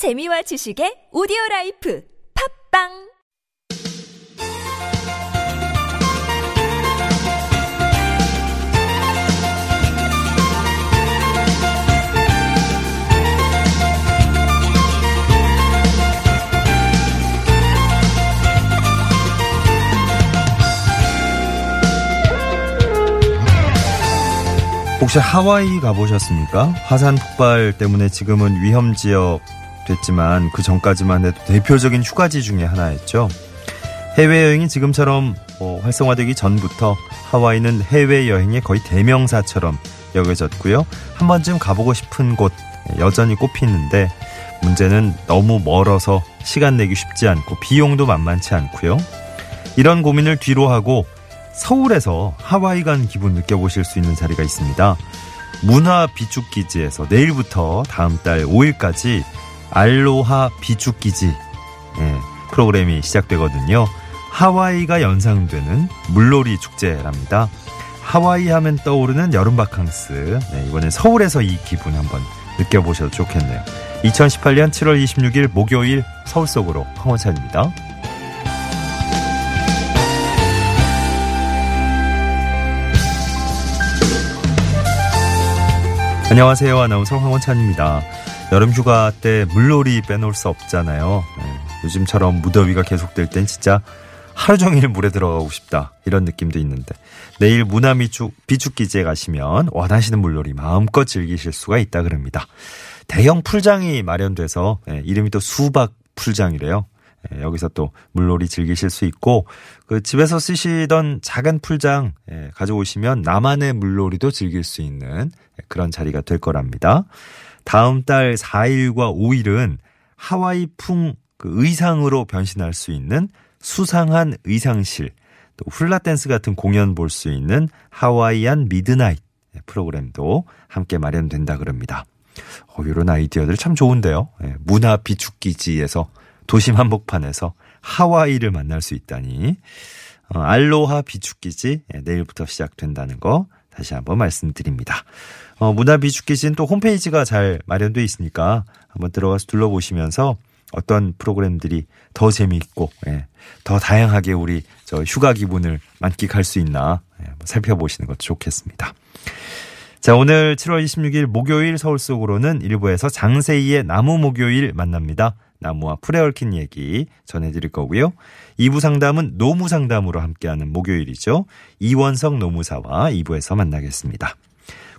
재미와 지식의 오디오 라이프 팝빵 혹시 하와이 가보셨습니까? 화산 폭발 때문에 지금은 위험 지역 됐지만 그 전까지만 해도 대표적인 휴가지 중에 하나였죠. 해외여행이 지금처럼 뭐 활성화되기 전부터 하와이는 해외여행의 거의 대명사처럼 여겨졌고요. 한 번쯤 가보고 싶은 곳 여전히 꼽히는데 문제는 너무 멀어서 시간 내기 쉽지 않고 비용도 만만치 않고요. 이런 고민을 뒤로 하고 서울에서 하와이 간 기분 느껴보실 수 있는 자리가 있습니다. 문화 비축기지에서 내일부터 다음 달 5일까지 알로하 비축기지 예, 프로그램이 시작되거든요. 하와이가 연상되는 물놀이 축제랍니다. 하와이 하면 떠오르는 여름 바캉스. 네, 이번엔 서울에서 이 기분 한번 느껴보셔도 좋겠네요. 2018년 7월 26일 목요일 서울 속으로 황원찬입니다. 안녕하세요. 아나운서 황원찬입니다. 여름 휴가 때 물놀이 빼놓을 수 없잖아요. 네, 요즘처럼 무더위가 계속될 땐 진짜 하루 종일 물에 들어가고 싶다. 이런 느낌도 있는데. 내일 문화미축 비축기지에 가시면 원하시는 물놀이 마음껏 즐기실 수가 있다 그럽니다. 대형 풀장이 마련돼서 네, 이름이 또 수박 풀장이래요. 예, 여기서 또 물놀이 즐기실 수 있고 그 집에서 쓰시던 작은 풀장 예, 가져오시면 나만의 물놀이도 즐길 수 있는 그런 자리가 될 거랍니다. 다음 달 4일과 5일은 하와이풍 그 의상으로 변신할 수 있는 수상한 의상실, 또 훌라댄스 같은 공연 볼 수 있는 Hawaiian Midnight 프로그램도 함께 마련된다 그럽니다. 어, 이런 아이디어들 참 좋은데요. 예, 문화 비축기지에서 도심 한복판에서 하와이를 만날 수 있다니. 어, 알로하 비축기지 예, 내일부터 시작된다는 거 다시 한번 말씀드립니다. 어, 문화 비축기지는 또 홈페이지가 잘 마련되어 있으니까 한번 들어가서 둘러보시면서 어떤 프로그램들이 더 재미있고 예, 더 다양하게 우리 저 휴가 기분을 만끽할 수 있나 예, 살펴보시는 것도 좋겠습니다. 자, 오늘 7월 26일 목요일 서울 속으로는 일부에서 장세희의 나무 목요일 만납니다. 나무와 풀에 얽힌 얘기 전해드릴 거고요. 2부 상담은 노무 상담으로 함께하는 목요일이죠. 이원성 노무사와 2부에서 만나겠습니다.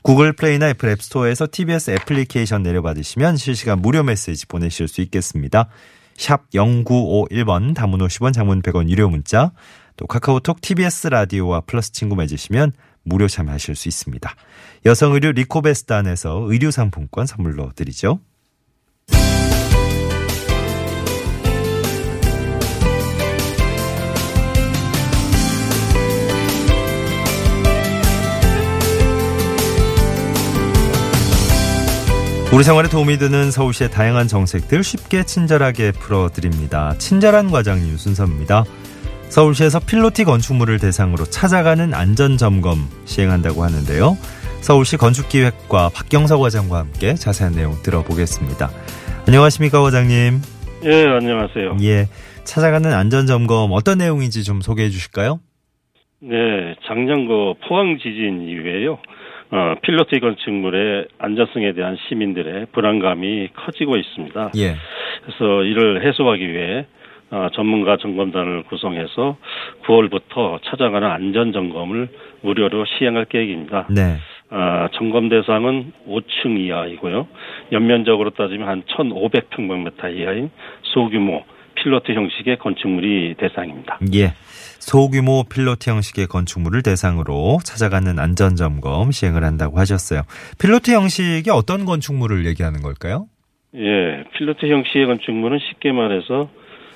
구글 플레이나 애플 앱스토어에서 TBS 애플리케이션 내려받으시면 실시간 무료 메시지 보내실 수 있겠습니다. 샵 0951번 단문 50원 장문 100원 유료 문자 또 카카오톡 TBS 라디오와 플러스 친구 맺으시면 무료 참여하실 수 있습니다. 여성 의류 리코베스단에서 의류 상품권 선물로 드리죠. 우리 생활에 도움이 되는 서울시의 다양한 정책들 쉽게 친절하게 풀어드립니다. 친절한 과장님 순서입니다. 서울시에서 필로티 건축물을 대상으로 찾아가는 안전점검 시행한다고 하는데요. 서울시 건축기획과 박경서 과장과 함께 자세한 내용 들어보겠습니다. 안녕하십니까 과장님. 예, 안녕하세요. 예, 찾아가는 안전점검 어떤 내용인지 좀 소개해 주실까요? 네, 작년 그 포항 지진 이후에요. 어, 필로티 건축물의 안전성에 대한 시민들의 불안감이 커지고 있습니다. 예. 그래서 이를 해소하기 위해 어, 전문가 점검단을 구성해서 9월부터 찾아가는 안전 점검을 무료로 시행할 계획입니다. 네. 어, 점검 대상은 5층 이하이고요. 연면적으로 따지면 한 1,500평방미터 이하인 소규모 필로트 형식의 건축물이 대상입니다. 예. 소규모 필로트 형식의 건축물을 대상으로 찾아가는 안전 점검 시행을 한다고 하셨어요. 필로트 형식이 어떤 건축물을 얘기하는 걸까요? 예, 필로트 형식의 건축물은 쉽게 말해서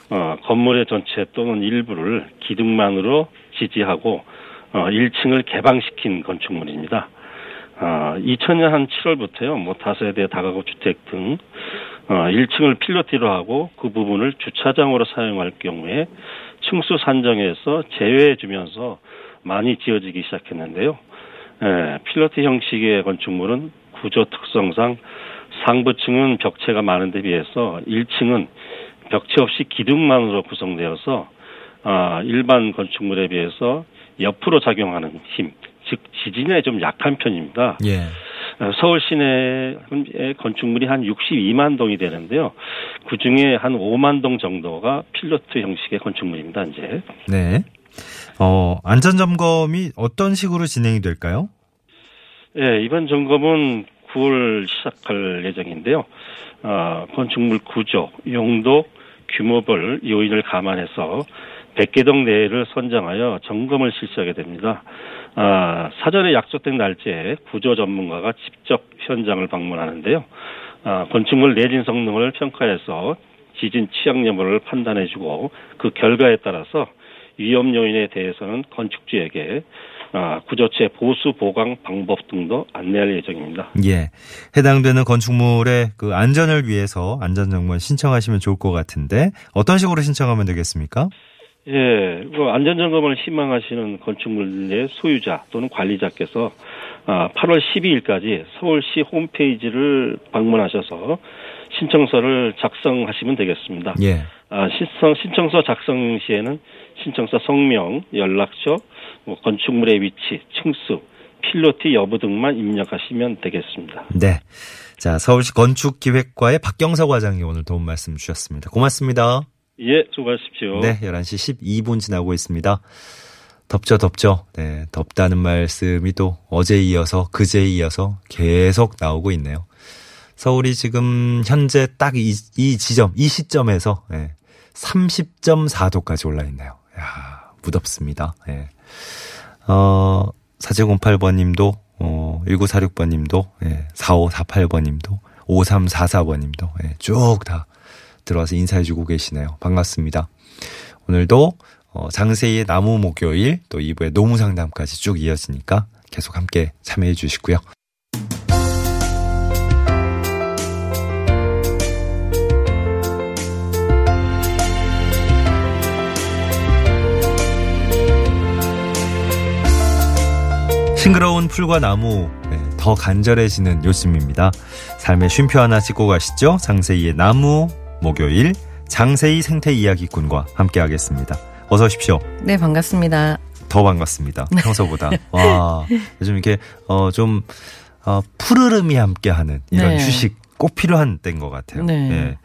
어, 건물의 전체 또는 일부를 기둥만으로 지지하고 어, 1층을 개방시킨 건축물입니다. 어, 2000년 한 7월부터요, 뭐 다세대 다가구 주택 등 어, 1층을 필로티로 하고 그 부분을 주차장으로 사용할 경우에 층수 산정에서 제외해 주면서 많이 지어지기 시작했는데요. 예, 필로티 형식의 건축물은 구조 특성상 상부층은 벽체가 많은 데 비해서 1층은 벽체 없이 기둥만으로 구성되어서 아, 일반 건축물에 비해서 옆으로 작용하는 힘, 즉 지진에 좀 약한 편입니다. 예. 어, 서울 시내의 건축물이 한 62만 동이 되는데요. 그 중에 한 5만 동 정도가 필로트 형식의 건축물입니다, 이제. 네. 어, 안전 점검이 어떤 식으로 진행이 될까요? 예, 이번 점검은 9월 시작할 예정인데요. 어, 건축물 구조, 용도, 규모별 요인을 감안해서 100개 동 내를 선정하여 점검을 실시하게 됩니다. 아, 사전에 약속된 날짜에 구조 전문가가 직접 현장을 방문하는데요. 아, 건축물 내진 성능을 평가해서 지진 취약 여부를 판단해주고 그 결과에 따라서 위험 요인에 대해서는 건축주에게 아, 구조체 보수 보강 방법 등도 안내할 예정입니다. 예. 해당되는 건축물의 그 안전을 위해서 안전 점검 신청하시면 좋을 것 같은데 어떤 식으로 신청하면 되겠습니까? 예, 그 안전점검을 희망하시는 건축물의 소유자 또는 관리자께서 아, 8월 12일까지 서울시 홈페이지를 방문하셔서 신청서를 작성하시면 되겠습니다. 예. 아, 신청, 신청서 작성 시에는 신청서 성명, 연락처, 뭐 건축물의 위치, 층수, 필로티 여부 등만 입력하시면 되겠습니다. 네. 자, 서울시 건축기획과의 박경서 과장이 오늘 도움 말씀 주셨습니다. 고맙습니다. 예, 수고하십시오. 네, 11시 12분 지나고 있습니다. 덥죠, 덥죠. 네, 덥다는 말씀이 또 어제 이어서 그제 이어서 계속 나오고 있네요. 서울이 지금 현재 딱이 이 지점, 이 시점에서 예, 30.4도까지 올라 있네요. 야, 무덥습니다. 예. 어, 4708번 님도 어, 1946번 님도 예, 4548번 님도 5344번 님도 예, 쭉다 들어와서 인사해주고 계시네요. 반갑습니다. 오늘도 어, 장세희의 나무 목요일 또 2부의 노무 상담까지 쭉 이어지니까 계속 함께 참여해 주시고요. 싱그러운 풀과 나무 네, 더 간절해지는 요즘입니다. 삶의 쉼표 하나 찍고 가시죠. 장세희의 나무 목요일 장세희 생태 이야기꾼과 함께하겠습니다. 어서 오십시오. 네, 반갑습니다. 더 반갑습니다. 평소보다. 와, 요즘 이렇게, 어, 좀, 어, 푸르름이 함께하는 이런 네. 휴식 꼭 필요한 때인 것 같아요. 네. 예.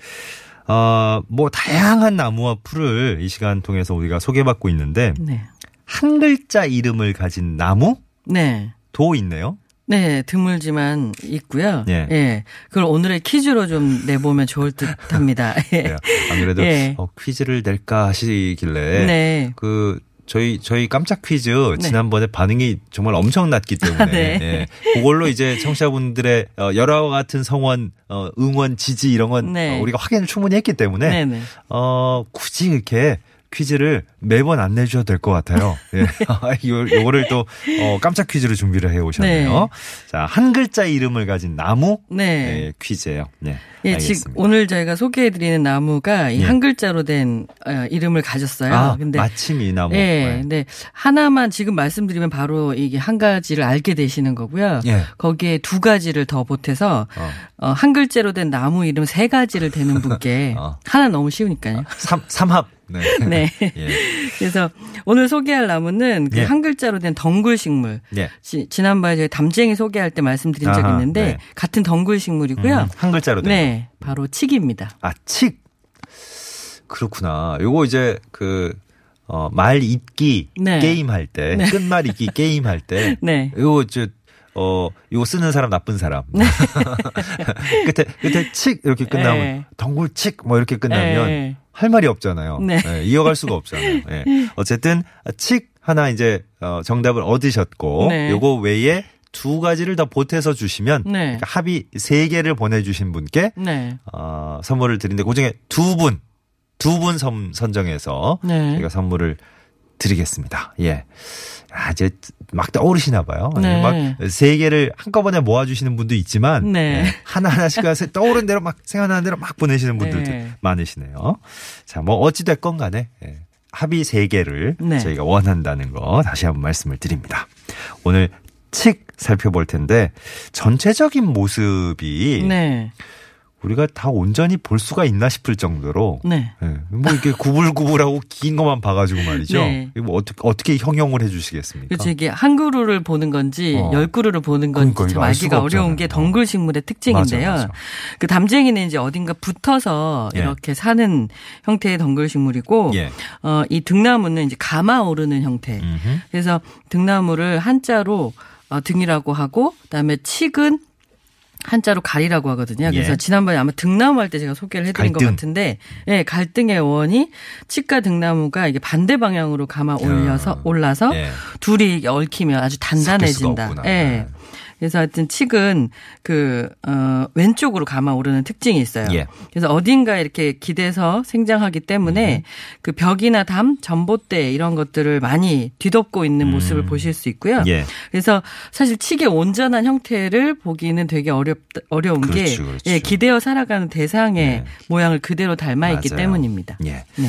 어, 뭐, 다양한 나무와 풀을 이 시간 통해서 우리가 소개받고 있는데, 네. 한 글자 이름을 가진 나무도 네. 있네요. 네, 드물지만 있고요. 예. 예. 그걸 오늘의 퀴즈로 좀 내보면 좋을 듯 합니다. 예. 네, 아무래도 예. 어, 퀴즈를 낼까 하시길래, 네. 그, 저희, 저희 깜짝 퀴즈 네. 지난번에 반응이 정말 엄청났기 때문에, 네. 예. 그걸로 이제 청취자분들의 어, 여러 같은 성원, 어, 응원, 지지 이런 건 네. 어, 우리가 확인을 충분히 했기 때문에, 네, 네. 어, 굳이 이렇게 퀴즈를 매번 안 내 주셔도 될 것 같아요. 예. 요, 요거를 또, 어, 깜짝 퀴즈로 준비를 해 오셨네요. 네. 자, 한 글자 이름을 가진 나무, 네. 예, 퀴즈예요 네. 예. 지금 오늘 저희가 소개해 드리는 나무가 이 예. 한 글자로 된 어, 이름을 가졌어요. 아, 근데 마침 이 나무. 예, 네. 근데 하나만 지금 말씀드리면 바로 이게 한 가지를 알게 되시는 거고요. 예. 거기에 두 가지를 더 보태서 어. 어, 한 글자로 된 나무 이름 세 가지를 되는 분께 어. 하나 너무 쉬우니까요. 삼, 삼합. 네. 네. 예. 그래서 오늘 소개할 나무는 그 예. 한 글자로 된 덩굴 식물. 예. 지, 지난번에 저희 담쟁이 소개할 때 말씀드린 적이 있는데 네. 같은 덩굴 식물이고요. 음, 한 글자로 된 네, 바로 칡입니다. 아, 칙. 그렇구나. 요거 이제 그, 어, 말 잇기 네. 게임 할 때, 네. 끝말 잇기 게임 할 때, 네. 요거 저, 어, 요거 쓰는 사람 나쁜 사람. 끝에, 끝에 칙 이렇게 끝나면, 네. 덩굴 칙 뭐 이렇게 끝나면 네. 할 말이 없잖아요. 네. 예, 이어갈 수가 없잖아요. 예. 어쨌든, 칙 하나 이제, 어, 정답을 얻으셨고, 네. 요거 외에 두 가지를 더 보태서 주시면, 네. 그러니까 합의 세 개를 보내주신 분께, 네. 어, 선물을 드리는데 그 중에 두 분, 두 분 선정해서 네. 저희가 선물을 드리겠습니다. 예. 아, 이제 막 떠오르시나 봐요. 네. 막세 개를 한꺼번에 모아주시는 분도 있지만 네. 예, 하나하나씩 떠오른 대로 막 생각나는 대로 막 보내시는 분들도 네. 많으시네요. 자, 뭐 어찌됐건 간에 예, 합의 세 개를 네. 저희가 원한다는 거 다시 한번 말씀을 드립니다. 오늘 칙 살펴볼 텐데 전체적인 모습이 네. 우리가 다 온전히 볼 수가 있나 싶을 정도로 네. 예, 뭐 이렇게 구불구불하고 긴 것만 봐가지고 말이죠. 네. 뭐 어떻게 어떻게 형용을 해주시겠습니까? 그렇죠. 이게 한 그루를 보는 건지 어. 열 그루를 보는 건지 그러니까 참알 알기가 어려운. 게 덩굴 식물의 특징인데요. 맞아, 맞아. 그 담쟁이는 이제 어딘가 붙어서 예. 이렇게 사는 형태의 덩굴 식물이고 예. 어, 이 등나무는 이제 감아 오르는 형태. 음흠. 그래서 등나무를 한자로 어, 등이라고 하고 그다음에 칡은 한자로 가리라고 하거든요. 그래서 예. 지난번에 아마 등나무 할 때 제가 소개를 해드린 갈등. 것 같은데, 예, 갈등의 원이 칡과 등나무가 이게 반대 방향으로 감아 올려서 야. 올라서 예. 둘이 얽히면 아주 단단해진다. 없구나. 예. 네. 그래서 하여튼 칡은 그, 어, 왼쪽으로 감아 오르는 특징이 있어요. 예. 그래서 어딘가 이렇게 기대서 생장하기 때문에 음. 그 벽이나 담, 전봇대 이런 것들을 많이 뒤덮고 있는 모습을 보실 수 있고요. 음. 예. 그래서 사실 칡의 온전한 형태를 보기는 되게 어렵 어려운 게 그렇죠, 그렇죠. 예, 기대어 살아가는 대상의 네. 모양을 그대로 닮아 있기. 때문입니다. 예. 네.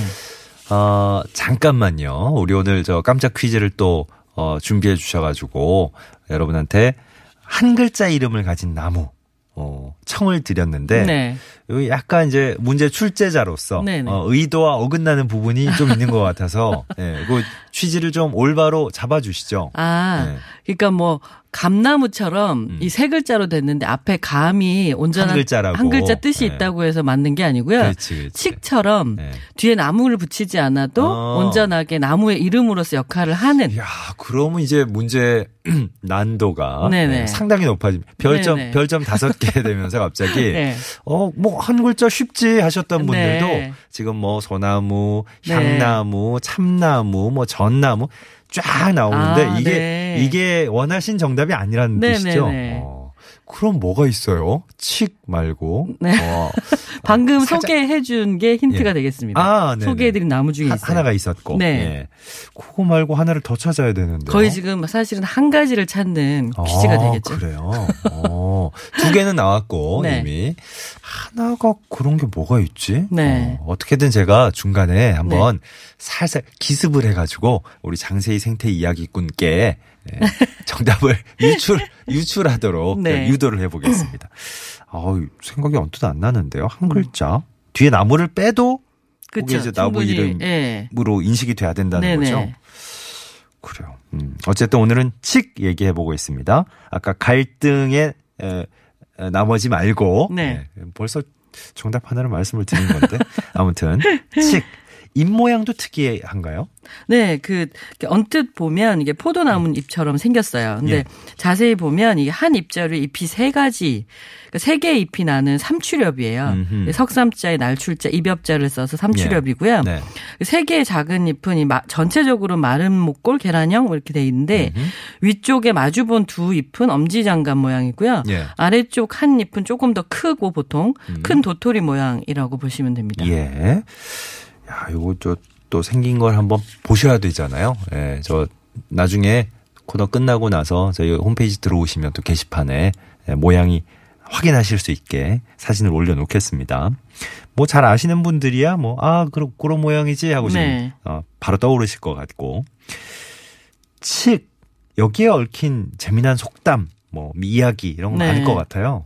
어, 잠깐만요. 우리 오늘 저 깜짝 퀴즈를 또 어, 준비해 주셔가지고 여러분한테 한 글자 이름을 가진 나무 어, 청을 드렸는데 네. 약간 이제 문제 출제자로서 네네. 어, 의도와 어긋나는 부분이 좀 있는 것 같아서 예, 그 취지를 좀 올바로 잡아주시죠. 아, 네. 그러니까 뭐 감나무처럼 이세 글자로 됐는데 앞에 감이 온전한 한 글자라고. 한 글자 뜻이 네. 있다고 해서 맞는 게 아니고요. 그렇지, 그렇지. 칡처럼 네. 뒤에 나무를 붙이지 않아도 어. 온전하게 나무의 이름으로서 역할을 하는 야, 그러면 이제 문제 난도가 네네. 네, 상당히 높아집니다. 별점 네네. 별점 다섯 개 되면서 갑자기 네. 어, 뭐한 글자 쉽지 하셨던 분들도 네. 지금 뭐 소나무, 네. 향나무, 참나무, 뭐 전나무 쫙 나오는데 아, 이게 네. 이게 원하신 정답이 아니라는 네, 뜻이죠. 어, 그럼 뭐가 있어요? 칡 말고. 네. 어, 방금 살짝- 소개해 준 게 힌트가 예. 되겠습니다. 아, 네네. 소개해 드린 나무 중에 하. 하나가 있었고. 네. 예. 그거 말고 하나를 더 찾아야 되는데. 거의 지금 사실은 한 가지를 찾는 퀴즈가 되겠죠. 아, 그래요. 어, 두 개는 나왔고 네. 이미 하나가 그런 게 뭐가 있지? 네. 어, 떻게든 제가 중간에 한번 살살 기습을 해가지고 우리 장세희 생태 이야기꾼께 예, 정답을 유출 유출하도록 네. 유도를 해보겠습니다. 아, 생각이 언뜻 안 나는데요. 한 음. 글자 뒤에 나무를 빼도 그게 그렇죠. 이제 나무 충분히, 이름 예. 으로 인식이 돼야 된다는 네네. 거죠. 그래요. 음. 어쨌든 오늘은 칡 얘기해 보고 있습니다. 아까 갈등의 에, 에, 나머지 말고 네. 예, 벌써 정답 하나를 말씀을 드린 건데 아무튼 칡. 입 모양도 특이한가요? 네, 그 언뜻 보면 이게 포도나무 잎처럼 생겼어요. 근데 예. 자세히 보면 이게 한 입자로 잎이 세 가지, 그러니까 세 개의 잎이 나는 삼출엽이에요. 음흠. 석삼자에 날출자, 입엽자를 써서 삼출엽이고요. 네. 세 개의 작은 잎은 이 마- 전체적으로 마른 목골 계란형 뭐 이렇게 돼 있는데 위쪽에 마주본 두 잎은 엄지장갑 모양이고요. 예. 아래쪽 한 잎은 조금 더 크고 보통 큰 도토리 모양이라고 보시면 됩니다. 음. 예. 야, 요거 저 또 생긴 걸 한번 보셔야 되잖아요. 예. 저 나중에 코너 끝나고 나서 저희 홈페이지 들어오시면 또 게시판에 예, 모양이 확인하실 수 있게 사진을 올려놓겠습니다. 뭐 잘 아시는 분들이야 뭐 아 그런 그런 모양이지 하고 지금 네. 어, 바로 떠오르실 것 같고 칡 여기에 얽힌 재미난 속담 뭐 이야기 이런 거 네. 많을 것 같아요.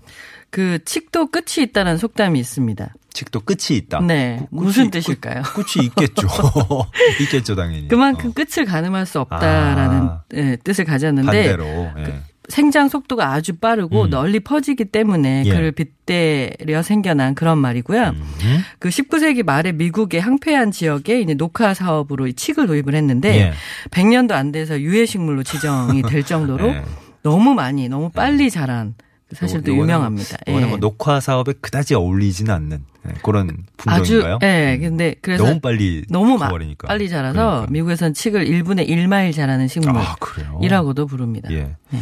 그 칡도 끝이 있다는 속담이 있습니다. 칡도 끝이 있다. 네. 그- 무슨 끝이- 뜻일까요? 끝- 끝이 있겠죠. 있겠죠, 당연히. 그만큼 어, 끝을 가늠할 수 없다라는 아. 예, 뜻을 가졌는데 반대로. 예. 생장 속도가 아주 빠르고 음. 널리 퍼지기 때문에 예. 그를 빗대려 생겨난 그런 말이고요. 음. 그 19세기 말에 미국의 항폐한 지역에 이제 녹화 사업으로 이 칡을 도입을 했는데 예. 100년도 안 돼서 유해식물로 지정이 될 정도로 예. 너무 많이 너무 빨리 자란 사실 또 유명합니다. 이거는 예. 뭐 녹화 사업에 그다지 어울리지는 않는 예, 그런 아주 품종인가요? 예. 근데 그래서 너무 빨리 너무 마- 커버리니까. 빨리 자라서 그러니까. 미국에선 칡을 1분의 1마일 자라는 식물이라고도 아. 부릅니다. 예. 네.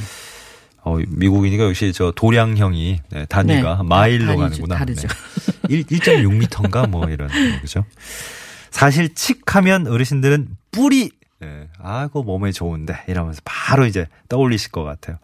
어, 미국이니까 역시 저 도량형이 네, 단위가 네. 마일로 다르죠. 가는구나. 다르죠. 네. 1, 1.6m인가 뭐 이런 그죠? 사실 칡하면 어르신들은 뿌리 예, 아이고 몸에 좋은데 이러면서 바로 이제 떠올리실 것 같아요.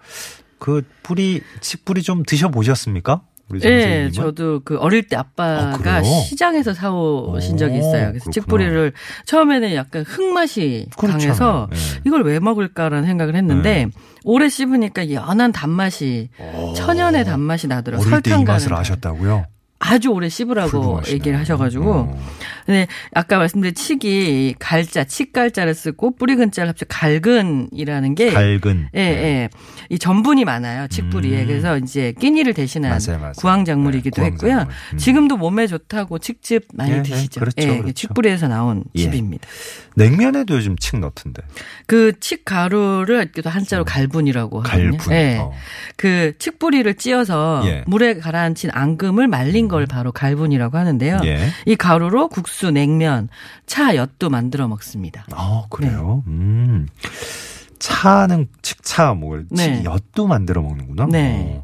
그 뿌리 칡 뿌리 좀 드셔 보셨습니까? 우리 예, 선생님은? 저도 그 어릴 때 아, 아빠가 그래요? 시장에서 사오신 오, 적이 있어요. 그래서. 칡뿌리를 처음에는 약간 흙맛이 그렇잖아요. 강해서 예. 이걸 왜 먹을까라는 생각을 했는데 네. 오래 씹으니까 연한 단맛이 천연의 단맛이 나더라고요. 어릴 때이 설탕 맛을 아셨다고요? 아주 오래 씹으라고 훌륭하시네. 얘기를 하셔가지고. 어. 근데 아까 말씀드린 칡이 갈자, 칡갈자를 쓰고 뿌리근자를 합쳐 갈근이라는 게 갈근. 예, 예. 이 전분이 많아요. 칡뿌리에. 음. 그래서 이제 끼니를 대신한 맞아요, 맞아요. 구황작물이기도 네, 했고요. 구황작물. 음. 지금도 몸에 좋다고 칡즙 많이 예, 예, 드시죠. 그렇죠, 예, 그렇죠. 칡뿌리에서 나온 예. 즙입니다. 냉면에도 요즘 칡 넣던데. 그 칡 가루를 또 한자로 갈분이라고 하거든요. 음. 갈분. 예. 어. 그 칡뿌리를 찧어서 예. 음. 물에 가라앉힌 앙금을 말린 걸 바로 갈분이라고 하는데요. 예. 이 가루로 국수, 냉면, 차, 엿도 만들어 먹습니다. 아, 그래요? 음. 차는 칡차, 뭐, 네. 칡 엿도 만들어 먹는구나. 네. 어.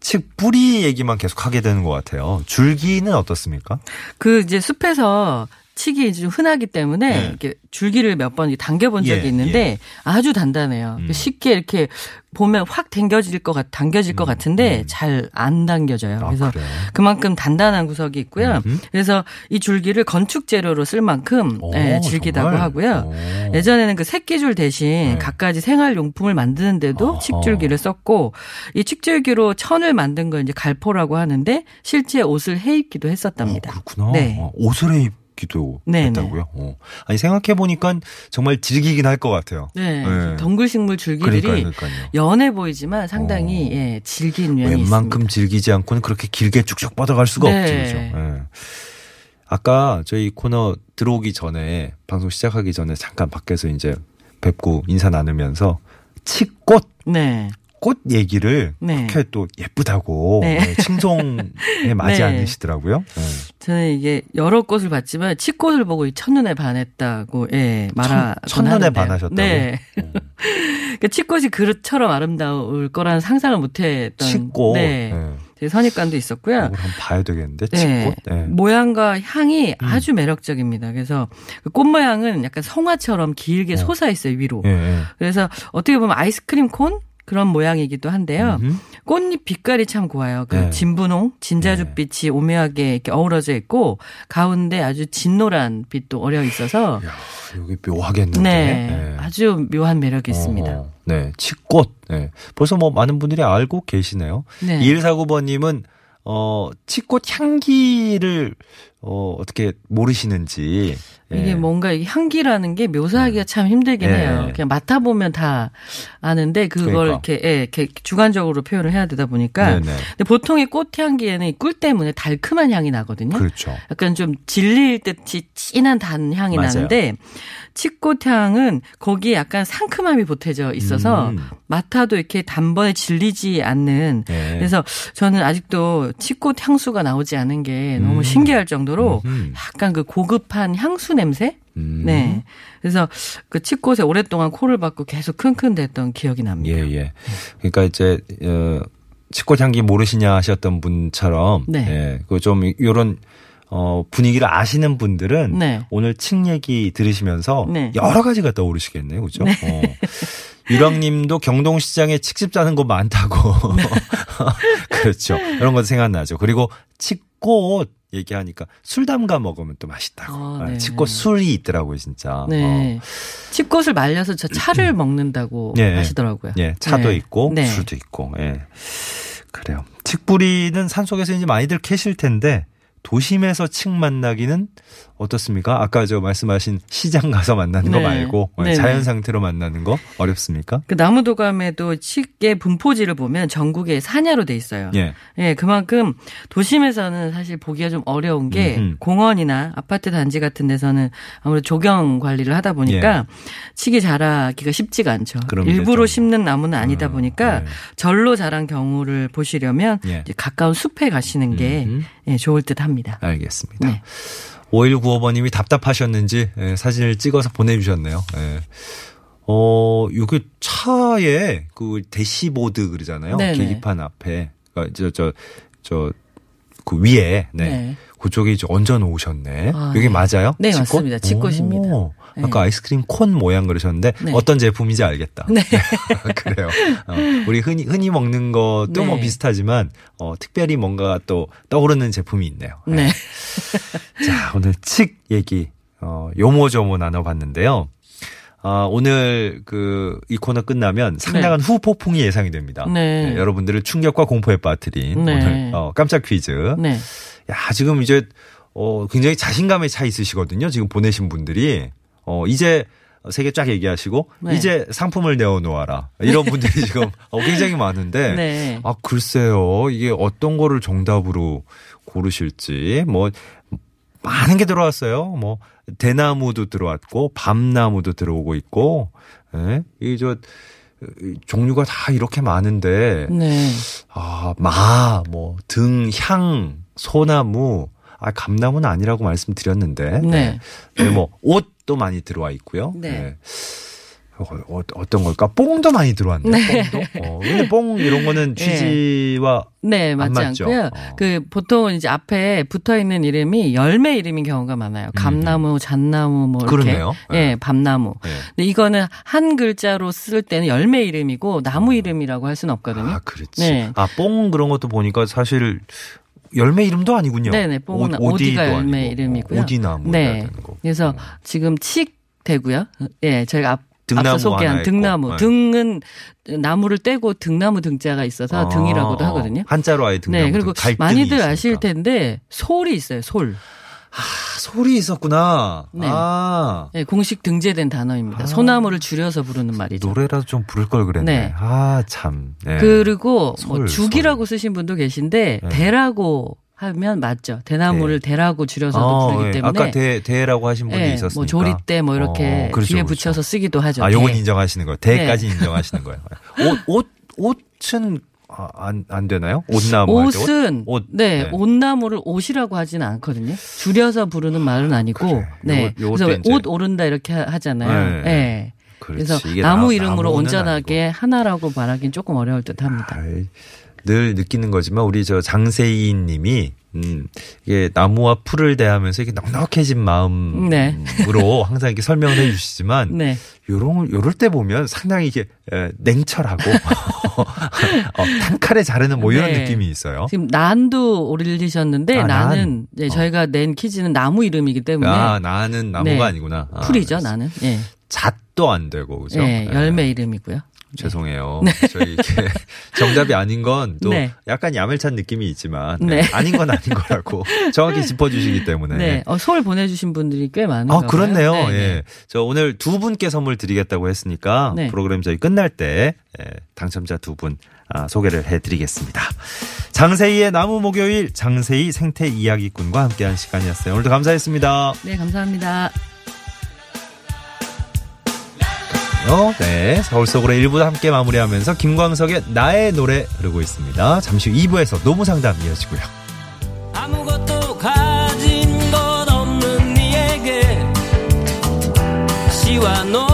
칡 뿌리 얘기만 계속 하게 되는 것 같아요. 줄기는 어떻습니까? 그 이제 숲에서 칡이 좀 흔하기 때문에 네. 이렇게 줄기를 몇 번 당겨본 적이 예, 있는데 아주 단단해요. 음. 쉽게 이렇게 보면 확 당겨질 것 같, 당겨질 것 같은데 음. 잘안 당겨져요. 아, 그래서 그래요? 그만큼 단단한 구석이 있고요. 음흠. 그래서 이 줄기를 건축 재료로 쓸 만큼 오, 예, 질기다고 정말? 하고요. 오. 예전에는 그 새끼줄 대신 네. 갖가지 생활용품을 만드는데도 어허. 칡줄기를 썼고 이 칡줄기로 천을 만든 걸 이제 갈포라고 하는데 실제 옷을 해 입기도 했었답니다. 어, 그렇구나. 네. 어, 옷을 해입 기도 네, 했다고요? 어. 아니, 생각해 보니까 정말 질기긴 할 것 같아요. 네. 네. 덩굴식물 줄기들이 그러니까요. 그러니까요. 연해 보이지만 상당히 어. 예, 질긴 면이 웬만큼 있습니다. 질기지 않고는 그렇게 길게 쭉쭉 뻗어갈 수가 네. 없죠. 그죠? 예. 아까 저희 코너 들어오기 전에 방송 시작하기 전에 잠깐 밖에서 이제 뵙고 인사 나누면서 칡꽃 네. 꽃 얘기를 네. 그렇게 또 예쁘다고 네. 네, 칭송에 마지 네. 않으시더라고요. 네. 저는 이게 여러 꽃을 봤지만 치꽃을 보고 이 첫눈에 반했다고 예, 말하 첫- 첫눈에 반하셨다고? 네. 어. 그 치꽃이 그릇처럼 아름다울 거라는 상상을 못 했던 칡꽃. 네. 네. 제 선입관도 있었고요. 한번 봐야 되겠는데 네. 네. 모양과 향이 음. 아주 매력적입니다. 그래서 그 꽃 모양은 약간 성화처럼 길게 어. 솟아 있어요, 위로. 예, 예. 그래서 어떻게 보면 아이스크림 콘 그런 모양이기도 한데요. 음흠. 꽃잎 빛깔이 참 고와요. 그 네. 진분홍, 진자주빛이 오묘하게 이렇게 어우러져 있고 가운데 아주 진노란 빛도 어려 있어서 야, 여기 묘하겠는데. 네, 네. 아주 묘한 매력이 있습니다. 어허. 네, 칡꽃. 네. 벌써 뭐 많은 분들이 알고 계시네요. 네. 2149번님은 어, 칡꽃 향기를 어, 어떻게 모르시는지. 예. 이게 뭔가 향기라는 게 묘사하기가 참 힘들긴 네. 해요. 그냥 맡아보면 다 아는데 그걸 그러니까. 이렇게, 예, 이렇게 주관적으로 표현을 해야 되다 보니까. 네네. 근데 보통 이 꽃 향기에는 이 꿀 때문에 달큼한 향이 나거든요. 그렇죠. 약간 좀 질릴 듯이 진한 단 향이 맞아요. 나는데 치꽃 향은 거기에 약간 상큼함이 보태져 있어서 음. 맡아도 이렇게 단번에 질리지 않는 네. 그래서 저는 아직도 치꽃 향수가 나오지 않은 게 너무 음. 신기할 정도 로 음흠. 약간 그 고급한 향수 냄새? 음. 네. 그래서 그 치꽃에 오랫동안 코를 박고 계속 킁킁댔던 기억이 납니다. 예, 예. 그러니까 이제, 어, 칡꽃 향기 모르시냐 하셨던 분처럼. 네. 예. 그좀 요런, 어, 분위기를 아시는 분들은. 네. 오늘 칡 얘기 들으시면서. 네. 여러 가지가 떠오르시겠네요. 그죠? 어. 유랑님도 경동시장에 칡집 짜는 거 많다고. 네. 그렇죠. 이런 것도 생각나죠. 그리고 칡꽃 얘기하니까 술 담가 먹으면 또 맛있다고. 아, 아, 네. 칡꽃 술이 있더라고요, 진짜. 네. 치꽃을 말려서 저 차를 먹는다고 예. 하시더라고요. 예, 차도 네. 있고 네. 술도 있고. 예. 그래요. 칡뿌리는 산속에서 이제 많이들 캐실 텐데 도심에서 칡 만나기는 어떻습니까? 아까 저 말씀하신 시장 가서 만나는 거 네. 말고 네네. 자연 상태로 만나는 거 어렵습니까? 그 나무도감에도 칡의 분포지를 보면 전국에 사냐로 돼 있어요. 예. 예, 그만큼 도심에서는 사실 보기가 좀 어려운 게 음흠. 공원이나 아파트 단지 같은 데서는 아무래도 조경 관리를 하다 보니까 칡이 자라기가 쉽지가 않죠. 예. 그럼 일부러 심는 나무는 아니다 음, 보니까 네. 절로 자란 경우를 보시려면 예. 가까운 숲에 가시는 게. 예, 좋을 듯 합니다. 알겠습니다. 네. 5195번님이 답답하셨는지 예, 사진을 찍어서 보내주셨네요. 예. 어, 요게 차에 그 대시보드 그러잖아요. 네네. 계기판 앞에. 그러니까 저, 저, 저, 그 위에. 네. 네. 그쪽에 이제 얹어 놓으셨네. 아, 여기 네. 맞아요? 네, 칡꽃? 맞습니다. 칡꽃입니다. 오, 네. 아까 아이스크림 콘 모양 그러셨는데 네. 어떤 제품인지 알겠다. 네. 그래요. 어, 우리 흔히 흔히 먹는 것도 네. 뭐 비슷하지만 어, 특별히 뭔가 또 떠오르는 제품이 있네요. 네. 자, 오늘 칡 얘기, 어, 요모조모 나눠봤는데요. 아, 오늘 그, 이 코너 끝나면 상당한 후폭풍이 예상이 됩니다. 네. 여러분들을 충격과 공포에 빠뜨린 네. 오늘, 어, 깜짝 퀴즈. 네. 야, 지금 이제, 어, 굉장히 자신감에 차 있으시거든요. 지금 보내신 분들이. 어, 이제 세개 쫙 얘기하시고, 네. 이제 상품을 내어놓아라. 이런 분들이 지금 어, 굉장히 많은데. 네. 아, 글쎄요. 이게 어떤 거를 정답으로 고르실지. 뭐, 많은 게 들어왔어요. 뭐, 대나무도 들어왔고, 밤나무도 들어오고 있고, 예? 이, 저, 이 종류가 다 이렇게 많은데, 네. 아, 마, 뭐, 등, 향, 소나무, 아, 감나무는 아니라고 말씀드렸는데. 네. 네, 뭐, 옷 도 많이 들어와 있고요. 네. 어, 떤 걸까? 뽕도 많이 들어왔네. 뽕도. 어, 근데 뽕 이런 거는 네. 취지와 네, 맞지 맞죠? 않고요. 어. 그 보통은 이제 앞에 붙어 있는 이름이 열매 이름인 경우가 많아요. 감나무, 잣나무 뭐 이렇게. 음. 그러네요. 예, 네. 밤나무. 네. 근데 이거는 한 글자로 쓸 때는 열매 이름이고 나무 이름이라고 할 수는 없거든요. 아, 그렇지. 네. 아, 뽕 그런 것도 보니까 사실 열매 이름도 아니군요. 네네, 뽕은 오- 오디가 오디도 열매 아니고. 이름이고요. 오디나무. 네. 그래서 지금 칡 되고요. 예, 저희가 앞 등나무 소개한. 등나무. 네. 등은 나무를 떼고 등나무 등자가 있어서 등이라고도 하거든요. 한자로 아예 등나무. 네, 그리고 많이들 있으니까. 아실 텐데 솔이 있어요. 솔. 아, 소리 있었구나. 네. 아. 네, 공식 등재된 단어입니다. 아. 소나무를 줄여서 부르는 말이죠. 노래라도 좀 부를 걸 그랬네. 네. 아, 참. 네. 그리고 뭐 솔, 죽이라고 쓰신 분도 계신데 네. 대라고 하면 맞죠. 대나무를 대라고 줄여서도 부르기 예. 때문에 아까 대, 대라고 하신 분이 예, 있었으니까. 뭐 조리대 뭐 이렇게 어, 그렇죠, 뒤에 그렇죠. 붙여서 쓰기도 하죠. 아, 요건 대. 인정하시는 거예요. 대까지 인정하시는 거예요. 옷, 옷, 옷은 아, 안, 안 되나요? 옷나무 옷? 옷은 옷. 네, 네. 옷나무를 옷이라고 하지는 않거든요. 줄여서 부르는 말은 아니고 그래. 네. 요것도 그래서 왜 이제- 옷 오른다 이렇게 하- 하잖아요. 네. 네. 그래서 나무 나- 이름으로 온전하게 하나라고 말하기는 조금 어려울 듯합니다. 아이, 늘 느끼는 거지만 우리 저 장세인 님이 음, 이게 나무와 풀을 대하면서 이게 넉넉해진 마음으로 네. 항상 이렇게 설명을 해 주시지만 네. 요런 요럴 때 보면 상당히 이게 에, 냉철하고 어, 단칼에 자르는 뭐 이런 네. 느낌이 있어요. 지금 난도 올리셨는데 아, 나는 난. 네, 어. 저희가 낸 퀴즈는 나무 이름이기 때문에 아, 나는 나무가 네. 아니구나. 아, 풀이죠. 나는. 예. 잣도 안 되고 그죠? 예, 예. 열매 이름이고요. 죄송해요. 저희 이게 정답이 아닌 건 또 네. 약간 야멸찬 느낌이 있지만 네. 네, 아닌 건 아닌 거라고 정확히 짚어주시기 때문에. 네. 어, 서울 보내주신 분들이 꽤 많은가 아. 그렇네요. 네, 네. 예. 저 오늘 두 분께 선물 드리겠다고 했으니까 네. 프로그램 저희 끝날 때 예, 당첨자 두 분 아, 소개를 해드리겠습니다. 장세희의 나무 목요일 장세희 생태 이야기꾼과 함께한 시간이었어요. 오늘도 감사했습니다. 네, 감사합니다. 어, 네. 서울 속으로 1부 함께 마무리하면서 김광석의 나의 노래 흐르고 있습니다. 잠시 후 2부에서 노무 상담 이어지고요. 아무것도 가진 것 없는 니에게 시와 노